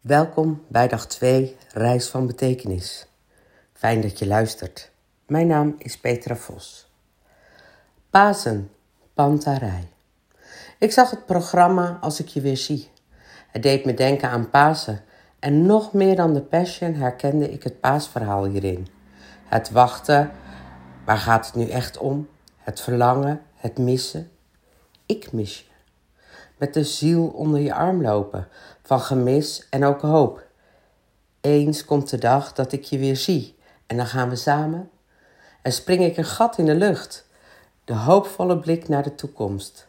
Welkom bij dag 2 Reis van Betekenis. Fijn dat je luistert. Mijn naam is Petra Vos. Pasen, Pantarij. Ik zag het programma Als ik je weer zie. Het deed me denken aan Pasen en nog meer dan de Passion herkende ik het paasverhaal hierin. Het wachten, waar gaat het nu echt om? Het verlangen, het missen. Ik mis je met de ziel onder je arm lopen, van gemis en ook hoop. Eens komt de dag dat ik je weer zie en dan gaan we samen en spring ik een gat in de lucht, de hoopvolle blik naar de toekomst.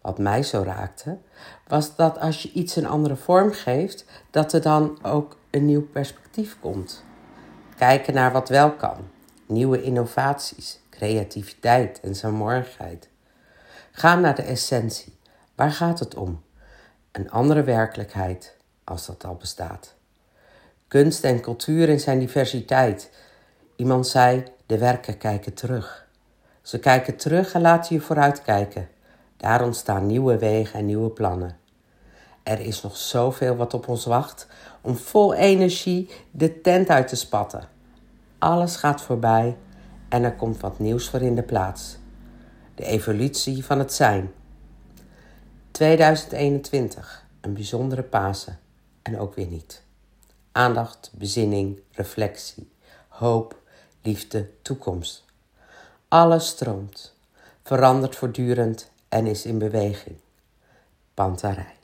Wat mij zo raakte, was dat als je iets een andere vorm geeft, dat er dan ook een nieuw perspectief komt. Kijken naar wat wel kan, nieuwe innovaties, creativiteit en saamhorigheid. Ga naar de essentie. Waar gaat het om? Een andere werkelijkheid, als dat al bestaat. Kunst en cultuur in zijn diversiteit. Iemand zei: de werken kijken terug. Ze kijken terug en laten je vooruitkijken. Daar ontstaan nieuwe wegen en nieuwe plannen. Er is nog zoveel wat op ons wacht om vol energie de tent uit te spatten. Alles gaat voorbij en er komt wat nieuws voor in de plaats. De evolutie van het zijn. 2021, een bijzondere Pasen en ook weer niet. Aandacht, bezinning, reflectie, hoop, liefde, toekomst. Alles stroomt, verandert voortdurend en is in beweging. Pantarij.